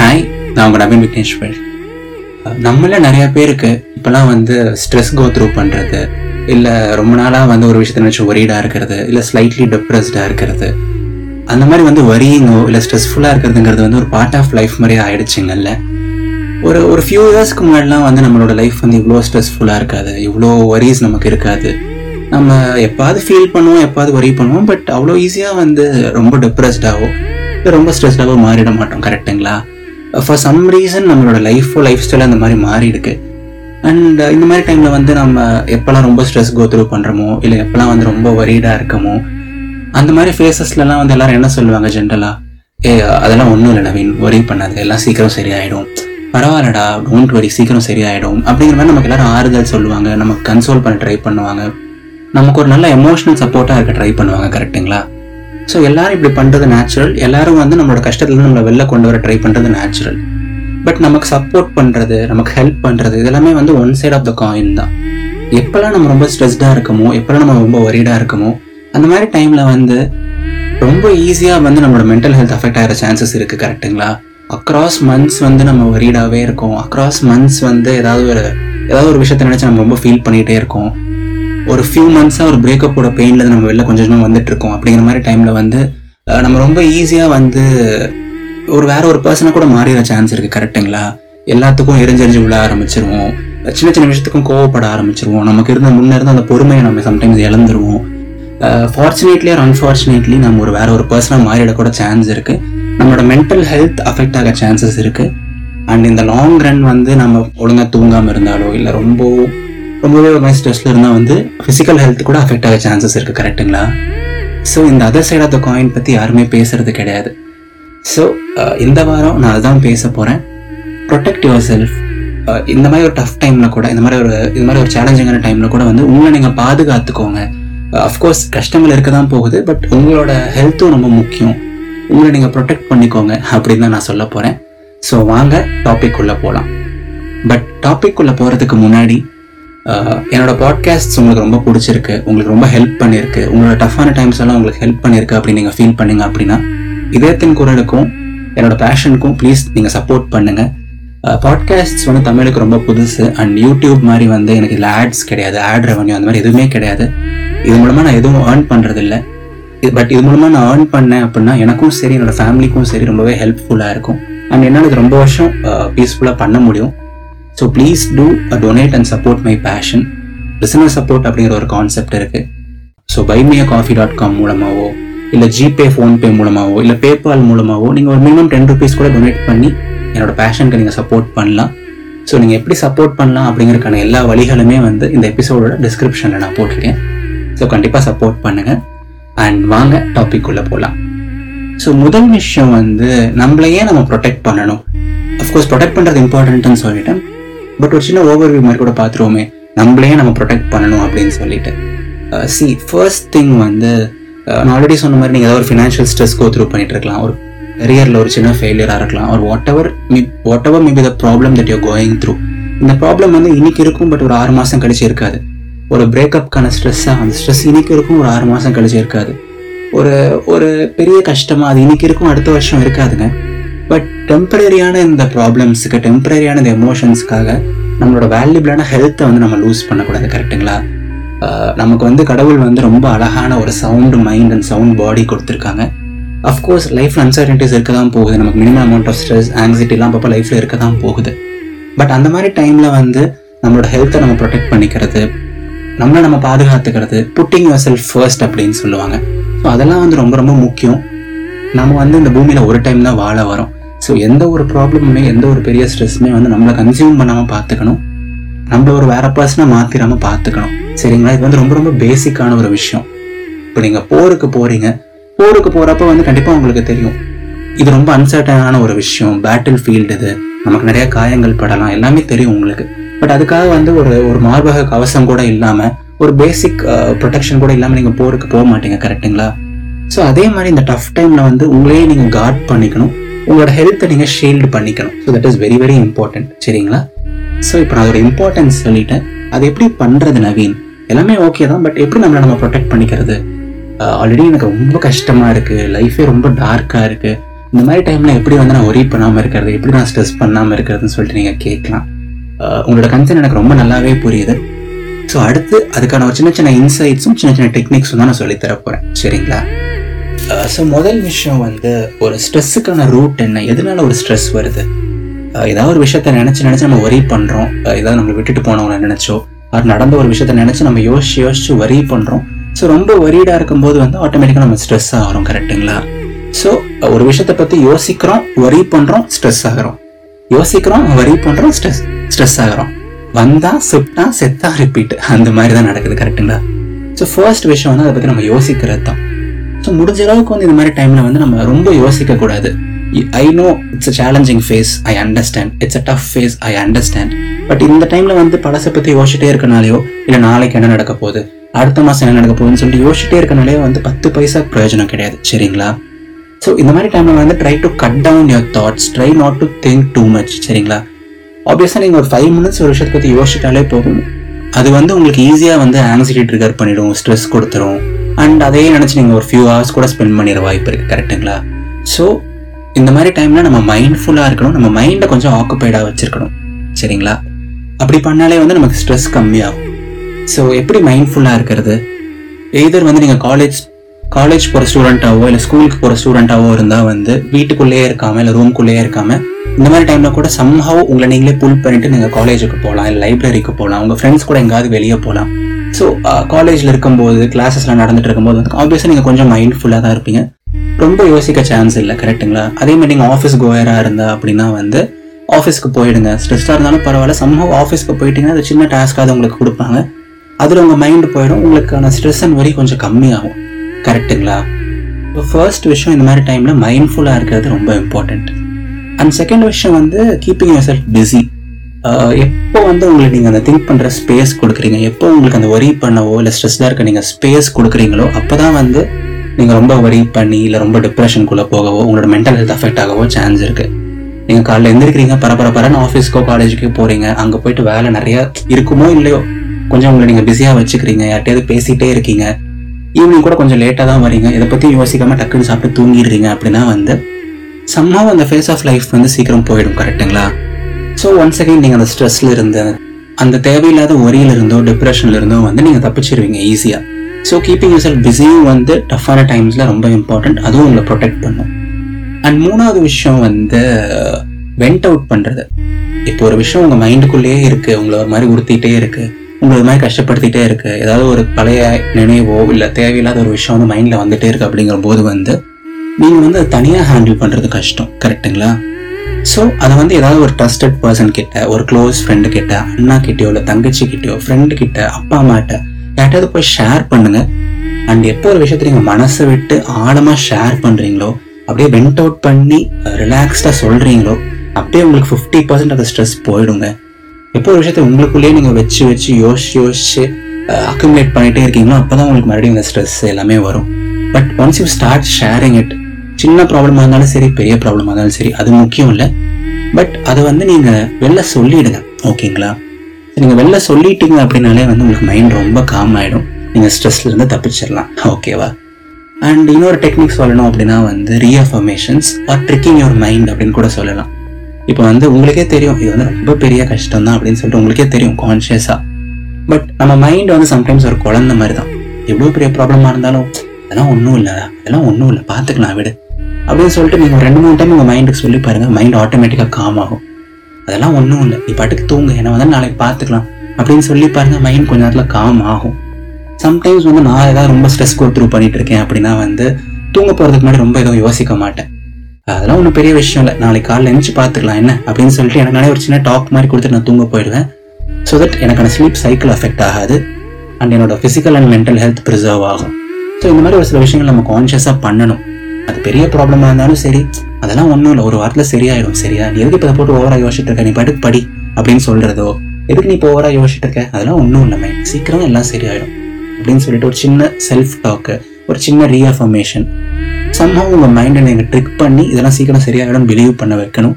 Hi நான் உங்கள் நவீன் விக்னேஸ்வர். நம்மள நிறைய பேருக்கு இப்போலாம் வந்து ஸ்ட்ரெஸ் கோ த்ரூ பண்ணுறது இல்லை ரொம்ப நாளாக வந்து ஒரு விஷயத்தை நினச்சி ஒரீடாக இருக்கிறது இல்லை ஸ்லைட்லி டிப்ரெஸ்டாக இருக்கிறது. அந்த மாதிரி வந்து வரியிங்கோ இல்லை ஸ்ட்ரெஸ்ஃபுல்லாக இருக்கிறதுங்கிறது வந்து ஒரு பார்ட் ஆஃப் லைஃப் மாதிரியே ஆயிடுச்சுங்கல்ல. ஒரு ஒரு ஃபியூ இயர்ஸ்க்கு முன்னாடிலாம் வந்து நம்மளோட லைஃப் வந்து இவ்வளோ ஸ்ட்ரெஸ்ஃபுல்லாக இருக்காது இவ்வளோ வரிஸ் நமக்கு இருக்காது. நம்ம எப்பாவது ஃபீல் பண்ணுவோம் எப்பாவது வரி பண்ணுவோம் பட் அவ்வளோ ஈஸியாக வந்து ரொம்ப டிப்ரெஸ்டாகவோ இல்லை ரொம்ப ஸ்ட்ரெஸ்டாகவோ மாறிட மாட்டோம் கரெக்டுங்களா ஃபார் சம் ரீசன் நம்மளோட லைஃபோ லைஃப் ஸ்டைல் அந்த மாதிரி மாறி இருக்கு. அண்ட் uh, இந்த மாதிரி டைமில் வந்து நம்ம எப்போல்லாம் ரொம்ப ஸ்ட்ரெஸ் கோ த்ரூ பண்ணுறோமோ இல்லை எப்போல்லாம் வந்து ரொம்ப வரீடாக இருக்கமோ அந்த மாதிரி ஃபேஸஸ்லலாம் வந்து எல்லாரும் என்ன சொல்லுவாங்க ஜென்ரலாக ஏ அதெல்லாம் ஒன்றும் இல்லை நவீன் ஒரே பண்ணாது எல்லாம் சீக்கிரம் சரியாயிடும். பரவாயில்லடா டோன்ட் வரி சீக்கிரம் சரியாயிடும். அப்படிங்கிற மாதிரி நமக்கு எல்லாரும் ஆறுதல் சொல்லுவாங்க நமக்கு கன்சோல் பண்ண ட்ரை பண்ணுவாங்க. நமக்கு ஒரு நல்ல எமோஷனல் சப்போர்ட்டாக இருக்க ட்ரை பண்ணுவாங்க கரெக்டுங்களா ஸோ எல்லாரும் இப்படி பண்ணுறது நேச்சுரல் எல்லாரும் வந்து நம்மளோட கஷ்டத்துலேருந்து நம்மளை வெளில கொண்டு வர ட்ரை பண்ணுறது நேச்சுரல் பட் நமக்கு சப்போர்ட் பண்ணுறது நமக்கு ஹெல்ப் பண்ணுறது இதெல்லாமே வந்து one side of the coin தான். எப்போல்லாம் நம்ம ரொம்ப ஸ்ட்ரெஸ்டாக இருக்கமோ எப்போல்லாம் நம்ம ரொம்ப ஒரீடாக இருக்கமோ அந்த மாதிரி டைமில் வந்து ரொம்ப ஈஸியாக வந்து நம்மளோட மென்டல் ஹெல்த் அஃபெக்ட் ஆகிற சான்சஸ் இருக்குது கரெக்டுங்களா அக்ராஸ் மந்த்ஸ் வந்து நம்ம ஒரீடாகவே இருக்கோம். அக்ராஸ் மந்த்ஸ் வந்து ஏதாவது ஒரு ஏதாவது ஒரு விஷயத்த நினச்சி நம்ம ரொம்ப ஃபீல் பண்ணிகிட்டே இருக்கோம். ஒரு ஃபியூ மந்த்ஸாக ஒரு பிரேக்கப்போட பெயினில் நம்ம வெளில கொஞ்சம் கொஞ்சமாக வந்துட்டு இருக்கோம் அப்படிங்கிற மாதிரி டைமில் வந்து நம்ம ரொம்ப ஈஸியாக வந்து ஒரு வேற ஒரு பர்சனை கூட மாறிட சான்ஸ் இருக்குது கரெக்டுங்களா எல்லாத்துக்கும் எரிஞ்செரிஞ்சு விழ ஆரம்பிச்சிருவோம். சின்ன சின்ன விஷயத்துக்கும் கோவப்பட ஆரம்பிச்சிருவோம். நமக்கு இருந்த முன்னே இருந்த அந்த பொறுமையை நம்ம சம்டைம்ஸ் இழந்துருவோம். ஃபார்ச்சுனேட்லி ஆர் அன்ஃபார்ச்சுனேட்லி நம்ம ஒரு வேற ஒரு பர்சனாக மாறிடக்கூட கூட சான்ஸ் இருக்குது நம்மளோட மென்டல் ஹெல்த் அஃபெக்ட் ஆக சான்சஸ் இருக்குது அண்ட் இந்த லாங் ரன் வந்து நம்ம ஒழுங்காக தூங்காமல் இருந்தாலோ இல்லை ரொம்ப ரொம்பவே ஒரு மாதிரி ஸ்ட்ரெஸ்ல இருந்தால் வந்து ஃபிசிக்கல் ஹெல்த் கூட அஃபெக்ட் ஆக சான்சஸ் இருக்குது கரெக்ட்டுங்களா ஸோ இந்த other side of the coin பற்றி யாருமே பேசுறது கிடையாது. ஸோ uh, இந்த வாரம் நான் அதுதான் பேச போகிறேன் ப்ரொடெக்ட் யுவர் செல்ஃப் இந்த மாதிரி ஒரு டஃப் டைமில் கூட இந்த மாதிரி ஒரு இது மாதிரி ஒரு சேலஞ்சிங்கான டைமில் கூட வந்து உங்களை நீங்கள் பாதுகாத்துக்கோங்க. Uh, அஃப்கோர்ஸ் கஷ்டங்கள் இருக்க தான் போகுது பட் உங்களோட ஹெல்த்தும் ரொம்ப முக்கியம். உங்களை நீங்கள் ப்ரொடெக்ட் பண்ணிக்கோங்க அப்படின்னு தான் நான் சொல்ல போகிறேன் ஸோ வாங்க டாபிக் உள்ளே போகலாம் பட் டாபிக் உள்ளே போகிறதுக்கு முன்னாடி என்னோட பாட்காஸ்ட் உங்களுக்கு ரொம்ப பிடிச்சிருக்கு உங்களுக்கு ரொம்ப ஹெல்ப் பண்ணியிருக்கு உங்களோட டஃப்பான டைம்ஸ் எல்லாம் உங்களுக்கு ஹெல்ப் பண்ணியிருக்கு அப்படின்னு நீங்கள் ஃபீல் பண்ணுங்க அப்படின்னா இதயத்தின் குரலுக்கும் என்னோட பேஷனுக்கும் ப்ளீஸ் நீங்கள் சப்போர்ட் பண்ணுங்க. பாட்காஸ்ட்ஸ் வந்து தமிழுக்கு ரொம்ப புதுசு அண்ட் யூடியூப் மாதிரி வந்து எனக்கு இதில் ஆட்ஸ் கிடையாது ஆட் ரெவன்யூ அந்த மாதிரி எதுவுமே கிடையாது. இது மூலமாக நான் எதுவும் ஏர்ன் பண்ணுறது இல்லை பட் இது மூலமாக நான் ஏர்ன் பண்ணேன் அப்படின்னா எனக்கும் சரி என்னோட ஃபேமிலிக்கும் சரி ரொம்பவே ஹெல்ப்ஃபுல்லாக இருக்கும். அண்ட் என்னால் இது ரொம்ப வருஷம் பீஸ்ஃபுல்லாக பண்ண முடியும். So please to donate and support my passion business support அப்படிங்கிற ஒரு கான்செப்ட் இருக்கு. So buy me a coffee dot com மூலமாகவோ இல்லை ஜிபே ஃபோன்பே மூலமாகவோ இல்லை பேபால் மூலமாகவோ நீங்கள் ஒரு மினிமம் டென் ருபீஸ் கூட டொனேட் பண்ணி என்னோட பேஷனுக்கு நீங்கள் சப்போர்ட் பண்ணலாம். ஸோ நீங்கள் எப்படி சப்போர்ட் பண்ணலாம் அப்படிங்கிறதுக்கான எல்லா வழிகளுமே வந்து இந்த எபிசோடோட டிஸ்கிரிப்ஷனில் நான் போட்டிருக்கேன். ஸோ கண்டிப்பாக சப்போர்ட் பண்ணுங்கள் அண்ட் வாங்க டாபிக் உள்ளே போகலாம் ஸோ முதல் விஷயம் வந்து நம்மளையே நம்ம ப்ரொடெக்ட் பண்ணணும். அஃப்கோர்ஸ் ப்ரொடெக்ட் பண்ணுறது இம்பார்ட்டன்ட்னு சொல்லிட்டேன். பட் ஒரு சின்ன ஓவர்வியூ மாதிரி கூட பார்த்துருவோமே. நம்மளே நம்ம ப்ரொடெக்ட் பண்ணணும் அப்படின்னு சொல்லிட்டு. சி ஃபர்ஸ்ட் திங் வந்து uh, நான் ஆல்ரெடி சொன்ன மாதிரி நீங்கள் ஏதாவது ஒரு ஃபினான்ஷியல் ஸ்ட்ரெஸ் கோ த்ரூ பண்ணிட்டு இருக்கலாம். ஒரு கரியரில் ஒரு சின்ன ஃபெயிலியராக இருக்கலாம். ஒரு whatever whatever maybe the problem that you going through இந்த ப்ராப்ளம் வந்து இன்னைக்கு இருக்கும் பட் ஒரு ஆறு மாதம் கழிச்சு இருக்காது. ஒரு பிரேக்கப்கான ஸ்ட்ரெஸ்ஸாக அந்த ஸ்ட்ரெஸ் இன்னைக்கு இருக்கும் ஒரு ஆறு மாதம் கழிச்சு இருக்காது. ஒரு ஒரு பெரிய கஷ்டமாக அது இன்னைக்கு இருக்கும் அடுத்த வருஷம் இருக்காதுங்க. பட் டெம்பரரியான இந்த ப்ராப்ளம்ஸுக்கு டெம்பரரியான இந்த எமோஷன்ஸ்க்காக நம்மளோட வேல்யூபிளான ஹெல்த்தை வந்து நம்ம லூஸ் பண்ணக்கூடாது கரெக்ட்டுங்களா நமக்கு வந்து கடவுள் வந்து ரொம்ப அழகான ஒரு sound mind and sound body கொடுத்துருக்காங்க. அஃப்கோர்ஸ் லைஃப் அன்சர்டன்டிஸ் இருக்க தான் போகுது. நமக்கு மினிமம் அமௌண்ட் ஆஃப் ஸ்ட்ரெஸ் ஆங்ஸைட்டிலாம் அப்பப்போ லைஃப்பில் இருக்க தான் போகுது. பட் அந்த மாதிரி டைமில் வந்து நம்மளோட ஹெல்த்தை நம்ம ப்ரொடெக்ட் பண்ணிக்கிறது நம்மளை நம்ம பாதுகாத்துக்கிறது புட்டிங் யுவர் செல்ஃப் ஃபர்ஸ்ட் அப்படின்னு சொல்லுவாங்க. ஸோ அதெல்லாம் வந்து ரொம்ப ரொம்ப முக்கியம். நம்ம வந்து இந்த பூமியில் ஒரு டைம் தான் வாழ வரோம். ஸோ எந்த ஒரு ப்ராப்ளமுமே எந்த ஒரு பெரிய ஸ்ட்ரெஸ்ஸுமே வந்து நம்மளை கன்சியூம் பண்ணாம பார்த்துக்கணும். நம்மள ஒரு வேற பர்சனை மாற்றிடாமல் பார்த்துக்கணும். சரிங்களா? இது வந்து ரொம்ப ரொம்ப பேசிக்கான ஒரு விஷயம். இப்போ நீங்கள் போருக்கு போகிறீங்க போருக்கு போகிறப்ப வந்து கண்டிப்பாக உங்களுக்கு தெரியும். இது ரொம்ப அன்சர்டனான ஒரு விஷயம். பேட்டில் ஃபீல்டு இது. நமக்கு நிறைய காயங்கள் படலாம். எல்லாமே தெரியும் உங்களுக்கு. பட் அதுக்காக வந்து ஒரு ஒரு மார்பக கவசம் கூட இல்லாமல் ஒரு பேசிக் ப்ரொடெக்ஷன் கூட இல்லாமல் நீங்கள் போருக்கு போக மாட்டீங்க கரெக்ட்டுங்களா ஸோ அதே மாதிரி இந்த டஃப் டைம்ல வந்து உங்களையே நீங்கள் கார்ட் பண்ணிக்கணும். உங்களோட ஹெல்த்தை நீங்கள் ஷீல்டு பண்ணிக்கணும். So that is very very important சரிங்களா? ஸோ இப்போ நான் அதோட இம்பார்ட்டன்ஸ் சொல்லிட்டேன். அது எப்படி பண்றது நவீன்? எல்லாமே ஓகே தான் பட் எப்படி நம்மளை நம்ம ப்ரொடெக்ட் பண்ணிக்கிறது? ஆல்ரெடி எனக்கு ரொம்ப கஷ்டமா இருக்கு. லைஃபே ரொம்ப டார்க்கா இருக்கு. இந்த மாதிரி டைமில் எப்படி வந்து நான் ஒரே பண்ணாமல் இருக்கிறது? எப்படி நான் ஸ்ட்ரெஸ் பண்ணாமல் இருக்கிறதுன்னு சொல்லிட்டு நீங்கள் கேட்கலாம். உங்களோட கன்சர்ன் எனக்கு ரொம்ப நல்லாவே புரியுது. ஸோ அடுத்து அதுக்கான ஒரு சின்ன சின்ன இன்சைட்ஸும் சின்ன சின்ன டெக்னிக்ஸும் தான் நான் சொல்லித்தர போகிறேன் சரிங்களா? ஸோ முதல் விஷயம் வந்து ஒரு ஸ்ட்ரெஸ்ஸுக்கான ரூட் என்ன? எதனால ஒரு ஸ்ட்ரெஸ் வருது? ஏதாவது ஒரு விஷயத்த நினச்சி நினச்சி நம்ம ஒரி பண்ணுறோம் ஏதாவது நம்மளை விட்டுட்டு போனவங்களை நினச்சோ அது நடந்த ஒரு விஷயத்த நினச்சி நம்ம யோசிச்சு யோசிச்சு ஒரி பண்ணுறோம் ஸோ ரொம்ப வரீடாக இருக்கும்போது வந்து ஆட்டோமேட்டிக்காக நம்ம ஸ்ட்ரெஸ் ஆகிறோம் கரெக்ட்டுங்களா ஸோ ஒரு விஷயத்தை பற்றி யோசிக்கிறோம் ஒரி பண்ணுறோம் ஸ்ட்ரெஸ் ஆகிறோம். யோசிக்கிறோம் வரி பண்ணுறோம் ஸ்ட்ரெஸ் ஸ்ட்ரெஸ் ஆகிறோம். வந்தால் சுட்டா செத்தா ரிப்பீட் அந்த மாதிரி தான் நடக்குது கரெக்ட்டுங்களா ஸோ ஃபர்ஸ்ட் விஷயம் வந்து அதை பற்றி நம்ம யோசிக்கிறது தான் ஸோ முடிஞ்ச அளவுக்கு வந்து இந்த மாதிரி டைமில் வந்து நம்ம ரொம்ப யோசிக்க கூடாது I know it's a challenging phase I understand it's a tough phase I understand but இந்த டைமில் வந்து பழசை பற்றி யோசிச்சிட்டே இருக்கனாலேயோ இல்லை நாளைக்கு என்ன நடக்க போகுது அடுத்த மாதம் என்ன நடக்க போகுதுன்னு சொல்லிட்டு யோசிச்சிட்டே இருக்கனாலேயோ வந்து பத்து பைசா பிரயோஜனம் கிடையாது சரிங்களா? ஸோ இந்த மாதிரி டைமில் வந்து try to cut down your thoughts try not to think too much சரிங்களா? ஆப்வியஸாக நீங்கள் ஒரு ஃபைவ் மினிட்ஸ் ஒரு விஷயத்தை பற்றி யோசிச்சிட்டாலே போதும். அது வந்து உங்களுக்கு ஈஸியாக வந்து ஆங்ஸைட்டி ட்ரிகர் பண்ணிடும் ஸ்ட்ரெஸ் கொடுத்துரும். அண்ட் அதையே நினச்சி நீங்கள் ஒரு ஃபியூ ஹவர்ஸ் கூட ஸ்பெண்ட் பண்ணிடுற வாய்ப்பு இருக்குது கரெக்ட்டுங்களா ஸோ இந்த மாதிரி டைமில் நம்ம மைண்ட்ஃபுல்லாக இருக்கணும். நம்ம மைண்டை கொஞ்சம் ஆக்குப்பைடாக வச்சுருக்கணும். சரிங்களா? அப்படி பண்ணாலே வந்து நமக்கு ஸ்ட்ரெஸ் கம்மியாகும். ஸோ எப்படி மைண்ட்ஃபுல்லாக இருக்கிறது? எய்தர் வந்து நீங்கள் காலேஜ் காலேஜ் போகிற ஸ்டூடெண்ட்டாவோ இல்லை ஸ்கூலுக்கு போகிற ஸ்டூடெண்ட்டாவோ இருந்தால் வந்து வீட்டுக்குள்ளேயே இருக்காமல் இல்லை ரூம்குள்ளேயே இருக்காம இந்த மாதிரி டைமில் கூட சம்ஹவ் உங்களை நீங்களே புல் பண்ணிட்டு நீங்கள் காலேஜுக்கு போகலாம் இல்லை லைப்ரரிக்கு போகலாம் உங்கள் ஃப்ரெண்ட்ஸ் கூட எங்கேயாவது வெளியே போகலாம் ஸோ காலேஜில் uh, இருக்கும்போது கிளாஸஸ்லாம் நடந்துட்டு இருக்கும்போது வந்து ஆப்வியஸாக நீங்கள் கொஞ்சம் மைண்ட்ஃபுல்லாக தான் இருப்பீங்க. ரொம்ப யோசிக்க சான்ஸ் இல்லை கரெக்ட்டுங்களா அதே மாதிரி நீங்கள் ஆஃபீஸ் கோயராக இருந்தா அப்படின்னா வந்து ஆஃபீஸ்க்கு போயிடுங்க. ஸ்ட்ரெஸ்ஸாக இருந்தாலும் பரவாயில்ல. சம்ஹவ் ஆஃபீஸ்க்கு போயிட்டீங்கன்னா அது சின்ன டாஸ்க்காக உங்களுக்கு கொடுப்பாங்க. அதில் உங்கள் மைண்ட் போயிடும். உங்களுக்கான ஸ்ட்ரெஸ் அண்ட் வரி கொஞ்சம் கம்மியாகும். கரெக்ட்டுங்களா இப்போ ஃபர்ஸ்ட் விஷயம் இந்த மாதிரி டைமில் மைண்ட்ஃபுல்லாக இருக்கிறது ரொம்ப இம்பார்ட்டண்ட் அண்ட் செகண்ட் விஷயம் வந்து கீப்பிங் யோர் செல்ஃப் பிஸி எப்போ வந்து உங்களுக்கு நீங்கள் அந்த திங்க் பண்ணுற ஸ்பேஸ் கொடுக்குறீங்க? எப்போ உங்களுக்கு அந்த ஒரி பண்ணவோ இல்லை ஸ்ட்ரெஸ்ஸாக இருக்க நீங்கள் ஸ்பேஸ் கொடுக்குறீங்களோ அப்போ தான் வந்து நீங்கள் ரொம்ப ஒரி பண்ணி இல்லை ரொம்ப டிப்ரெஷனுக்குள்ளே போகவோ உங்களோட மென்டல் ஹெல்த் அஃபெக்ட் ஆகவோ சான்ஸ் இருக்குது நீங்கள் காலையில் எழுந்திருக்கிறீங்க பரபரப்பரன்னு ஆஃபீஸ்க்கோ காலேஜுக்கோ போகிறீங்க அங்கே போயிட்டு வேலை நிறையா இருக்குமோ இல்லையோ கொஞ்சம் உங்களை நீங்கள் பிஸியாக வச்சுக்கிறீங்க யார்ட்டையாவது பேசிகிட்டே இருக்கீங்க ஈவினிங் கூட கொஞ்சம் லேட்டாக தான் வரீங்க இதை பற்றி யோசிக்காமல் டக்குன்னு சாப்பிட்டு தூங்கிடுறீங்க அப்படின்னா வந்து சம்மாவும் அந்த ஃபேஸ் ஆஃப் லைஃப் வந்து சீக்கிரம் போயிடும் கரெக்ட்டுங்களா ஸோ ஒன்ஸ் அகைன் நீங்கள் அந்த ஸ்ட்ரெஸ்ல இருந்து அந்த தேவையில்லாத ஒரியில இருந்தோ டிப்ரெஷன்ல இருந்தோ வந்து நீங்கள் தப்பிச்சிருவீங்க ஈஸியாக ஸோ கீப்பிங் யூர் செல்ஃப் பிஸியும் வந்து டஃப்பான டைம்ஸில் ரொம்ப இம்பார்ட்டன்ட் அதுவும் உங்களை ப்ரொடெக்ட் பண்ணும். அண்ட் மூணாவது விஷயம் வந்து வெண்ட் அவுட் பண்ணுறது இப்போ ஒரு விஷயம் உங்கள் மைண்டுக்குள்ளேயே இருக்குது உங்களை ஒரு மாதிரி உறுத்திட்டே இருக்குது உங்களை ஒரு மாதிரி கஷ்டப்படுத்திட்டே இருக்குது ஏதாவது ஒரு பழைய நினைவோ இல்லை தேவையில்லாத ஒரு விஷயம் வந்து மைண்டில் வந்துட்டே இருக்குது அப்படிங்கிற போது வந்து நீங்கள் வந்து அதை தனியாக ஹேண்டில் பண்ணுறது கஷ்டம். கரெக்ட்டுங்களா ஸோ அதை வந்து ஏதாவது ஒரு ட்ரஸ்டட் பர்சன் கிட்ட ஒரு க்ளோஸ் ஃப்ரெண்டு கிட்ட அண்ணா கிட்டயோ இல்லை தங்கச்சி கிட்டயோ ஃப்ரெண்டு கிட்ட அப்பா அம்மாட்ட யார்ட்டாவது போய் ஷேர் பண்ணுங்க. அண்ட் எப்போ ஒரு விஷயத்த நீங்கள் மனசை விட்டு ஆழமாக ஷேர் பண்ணுறீங்களோ அப்படியே வெண்ட் அவுட் பண்ணி ரிலாக்ஸ்டாக சொல்கிறீங்களோ அப்படியே உங்களுக்கு ஃபிஃப்டி பர்சன்ட் அந்த ஸ்ட்ரெஸ் போயிடுங்க. எப்போ ஒரு விஷயத்த உங்களுக்குள்ளேயே நீங்கள் வச்சு வச்சு யோசிச்சு யோசிச்சு அக்குமுலேட் பண்ணிட்டே இருக்கீங்களோ அப்போ தான் உங்களுக்கு மறுபடியும் இந்த ஸ்ட்ரெஸ் எல்லாமே வரும். But once you start sharing it சின்ன ப்ராப்ளமாக இருந்தாலும் சரி பெரிய ப்ராப்ளமாக இருந்தாலும் சரி அது முக்கியம் இல்லை. பட் அதை வந்து நீங்கள் வெளில சொல்லிடுங்க ஓகேங்களா? நீங்கள் வெளில சொல்லிட்டீங்க அப்படின்னாலே வந்து உங்களுக்கு மைண்ட் ரொம்ப காம் ஆகிடும் நீங்கள் ஸ்ட்ரெஸ்லேருந்து தப்பிச்சிடலாம் ஓகேவா? அண்ட் இன்னொரு டெக்னிக் சொல்லணும் அப்படின்னா வந்து reaffirmations are tricking your mind அப்படின்னு கூட சொல்லலாம். இப்போ வந்து உங்களுக்கே தெரியும் இது வந்து ரொம்ப பெரிய கஷ்டம் தான் அப்படின்னு சொல்லிட்டு உங்களுக்கே தெரியும் கான்ஷியஸாக பட் நம்ம மைண்ட் வந்து சம்டைம்ஸ் ஒரு குழந்த மாதிரி தான் எவ்வளோ பெரிய ப்ராப்ளமாக இருந்தாலும் அதெல்லாம் ஒன்றும் இல்லை அதெல்லாம் ஒன்றும் இல்லை பார்த்துக்கலாம் விடு. அப்படின்னு சொல்லிட்டு நீங்கள் ரெண்டு மூணு டைம் உங்கள் மைண்டுக்கு சொல்லி பாருங்கள் மைண்ட் ஆட்டோமேட்டிக்காக காம் ஆகும். அதெல்லாம் ஒன்றும் இல்லை. நீ பாட்டுக்கு தூங்க. ஏன்னா வந்து நாளைக்கு பார்த்துக்கலாம். அப்படின்னு சொல்லி பாருங்கள் மைண்ட் கொஞ்ச நேரத்தில் காம் ஆகும். சம்டைம்ஸ் வந்து நான் ஏதாவது ரொம்ப ஸ்ட்ரெஸ் கோ த்ரூ பண்ணிட்டு இருக்கேன் அப்படின்னா வந்து தூங்க போகிறதுக்கு முன்னாடி ரொம்ப எதுவும் யோசிக்க மாட்டேன். அதெல்லாம் ஒன்றும் பெரிய விஷயம் இல்லை. நாளைக்கு காலையில் எழுந்துச்சு பார்த்துக்கலாம் என்ன? அப்படின்னு சொல்லிட்டு எனக்கு ஒரு சின்ன டாக் மாதிரி கொடுத்துட்டு நான் தூங்க போயிடுவேன். ஸோ தட் எனக்கான ஸ்லீப் சைக்கிள் அஃபெக்ட் ஆகாது. அண்ட் என்னோட physical and mental health preserve ஆகும். ஸோ இந்த மாதிரி ஒரு சில விஷயங்கள் நம்ம கான்ஷியஸாக பண்ணணும். அது பெரிய ப்ராப்ளமாக இருந்தாலும் சரி அதெல்லாம் ஒன்றும் இல்லை. ஒரு வாரத்தில் சரியாயிடும். சரியா? நீ எதுக்கு இப்போ போட்டு ஓவராக யோசிச்சுட்டு இருக்க? நீ பாட்டுக்கு படி அப்படின்னு சொல்கிறதோ எதுக்கு நீ இப்போ ஓவராக யோசிச்சுட்டு இருக்க? அதெல்லாம் ஒன்றும் இல்லை மைண்ட் சீக்கிரம் எல்லாம் சரியாயிடும் அப்படின்னு சொல்லிட்டு ஒரு சின்ன செல்ஃப் டாக்கு ஒரு சின்ன ரீஅஃபர்மேஷன் சம்ஹவ் உங்கள் மைண்டை நீங்கள் ட்ரிக் பண்ணி இதெல்லாம் சீக்கிரம் சரியாயிடும் பிலீவ் பண்ண வைக்கணும்.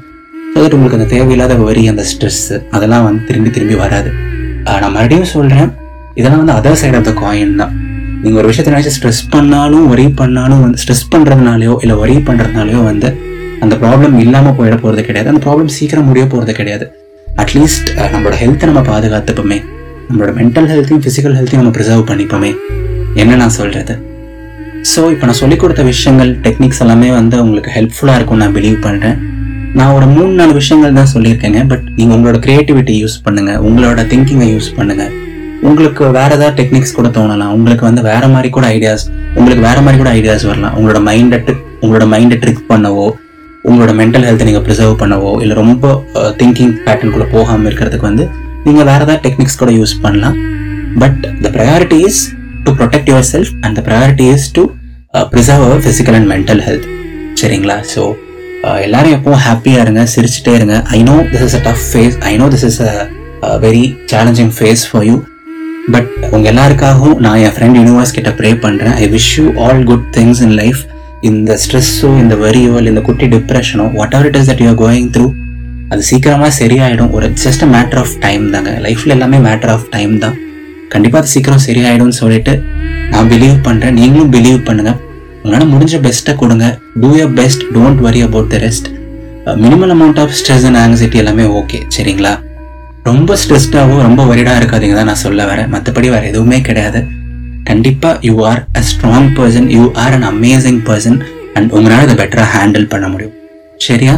ஸோ தட் உங்களுக்கு அந்த தேவையில்லாத வரி அந்த ஸ்ட்ரெஸ் அதெல்லாம் வந்து திரும்பி திரும்பி வராது. நான் மறுபடியும் சொல்கிறேன் இதெல்லாம் வந்து other side of the coin தான். நீங்கள் ஒரு விஷயத்தை நினச்சி ஸ்ட்ரெஸ் பண்ணாலும் ஒரே பண்ணாலும் வந்து ஸ்ட்ரெஸ் பண்ணுறதுனாலையோ இல்லை ஒரே பண்ணுறதுனாலையோ வந்து அந்த ப்ராப்ளம் இல்லாமல் போயிட போகிறது கிடையாது. அந்த ப்ராப்ளம் சீக்கிரம் முடிய போகிறது கிடையாது. அட்லீஸ்ட் நம்மளோட ஹெல்த்தை நம்ம பாதுகாத்துப்போமே. நம்மளோட மென்டல் ஹெல்த்தையும் ஃபிசிக்கல் ஹெல்த்தையும் நம்ம ப்ரிசர்வ் பண்ணிப்போமே. என்ன நான் சொல்கிறது ஸோ இப்போ நான் சொல்லிக் கொடுத்த விஷயங்கள் டெக்னிக்ஸ் எல்லாமே வந்து உங்களுக்கு ஹெல்ப்ஃபுல்லாக இருக்கும் நான் பிலீவ் பண்ணுறேன் நான் ஒரு மூணு நாலு விஷயங்கள் தான் சொல்லியிருக்கேங்க பட் நீங்கள் உங்களோட க்ரியேட்டிவிட்டி யூஸ் பண்ணுங்கள் உங்களோட திங்கிங்கை யூஸ் பண்ணுங்கள் உங்களுக்கு வேற ஏதாவது டெக்னிக்ஸ் கூட தோணலாம். உங்களுக்கு வந்து வேற மாதிரி கூட ஐடியாஸ் உங்களுக்கு வேற மாதிரி கூட ஐடியாஸ் வரலாம். உங்களோட மைண்டை உங்களோட மைண்டை ட்ரிக் பண்ணவோ உங்களோட மென்டல் ஹெல்த்தை நீங்கள் ப்ரிசர்வ் பண்ணவோ இல்லை ரொம்ப திங்கிங் பேட்டர்னுக்குள்ளே போகாமல் இருக்கிறதுக்கு வந்து நீங்கள் வேற ஏதாவது டெக்னிக்ஸ் கூட யூஸ் பண்ணலாம். But the priority is to protect yourself and the priority is to preserve our physical and mental health சரிங்களா? ஸோ எல்லாரும் எப்பவும் ஹாப்பியாக இருங்க சிரிச்சுட்டே இருங்க. I know this is a tough phase I know this is a very challenging phase for you but உங்க எல்லாருக்காகவும் நான் என் ஃப்ரெண்ட் யூனிவர்ஸ் கிட்ட ப்ரே பண்றேன். I wish you all good things in life இந்த ஸ்ட்ரெஸ்ஸோ இந்த வரியோ இல்லை இந்த குட்டி டிப்ரெஷனோ whatever it is that you going through அது சீக்கிரமா சரியாயிடும். ஒரு ஜஸ்ட் மேட்டர் ஆஃப் டைம் தாங்க. லைஃப்ல எல்லாமே மேட்டர் ஆஃப் டைம் தான். கண்டிப்பா அது சீக்கிரம் சரியாயிடும்னு சொல்லிட்டு நான் பிலீவ் பண்றேன். நீங்களும் பிலீவ் பண்ணுங்க. உங்களால் முடிஞ்ச பெஸ்ட்டை கொடுங்க. Do your best don't worry about the rest minimum amount of stress and anxiety எல்லாமே ஓகே சரிங்களா? ரொம்ப ஸ்ட்ரெஸ்டாவோ ரொம்ப ஒரிடாக இருக்காதீங்க தான் நான் சொல்ல வரேன். மற்றபடி வேறு எதுவுமே கிடையாது. கண்டிப்பாக you are a strong person you are an amazing person and உங்களால் அதை பெட்டராக ஹேண்டில் பண்ண முடியும். சரியா?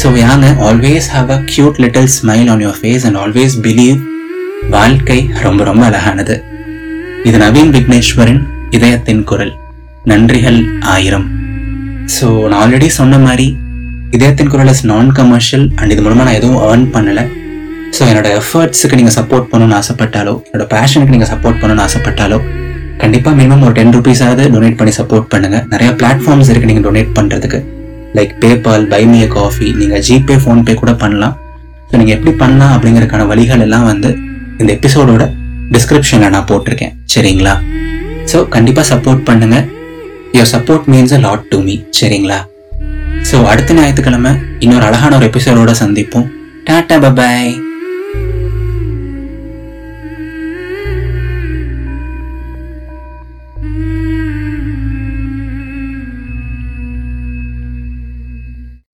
So யாங்க always have a cute little smile on your face and always believe வாழ்க்கை ரொம்ப ரொம்ப அழகானது. இது நவீன் விக்னேஸ்வரின் இதயத்தின் குரல். நன்றிகள் ஆயிரம். ஸோ நான் ஆல்ரெடி சொன்ன மாதிரி இதயத்தின் குரல் இஸ் நான் கமர்ஷியல் அண்ட் இது மூலமாக நான் எதுவும் ஏர்ன் பண்ணலை. ஸோ என்னோட எஃபர்ட்ஸுக்கு நீங்கள் சப்போர்ட் பண்ணணும்னு ஆசைப்பட்டாலோ என்னோட பேஷனுக்கு நீங்கள் சப்போர்ட் பண்ணணும்னு ஆசைப்பட்டாலோ கண்டிப்பாக மினிமம் ஒரு டென் ருபீஸாவது டொனேட் பண்ணி சப்போர்ட் பண்ணுங்கள் நிறைய பிளாட்ஃபார்ம்ஸ் இருக்குது நீங்கள் டொனேட் பண்ணுறதுக்கு like PayPal buy me a coffee நீங்கள் ஜிபே ஃபோன்பே கூட பண்ணலாம். ஸோ நீங்கள் எப்படி பண்ணலாம் அப்படிங்கிறதுக்கான வழிகள் எல்லாம் வந்து இந்த எபிசோடோட டிஸ்கிரிப்ஷனில் நான் போட்டிருக்கேன். சரிங்களா? ஸோ கண்டிப்பாக சப்போர்ட் பண்ணுங்கள் your support means a lot to me சரிங்களா? ஸோ அடுத்த ஞாயிற்றுக்கிழமை இன்னொரு அழகான ஒரு எபிசோடோட சந்திப்போம். Tata bye bye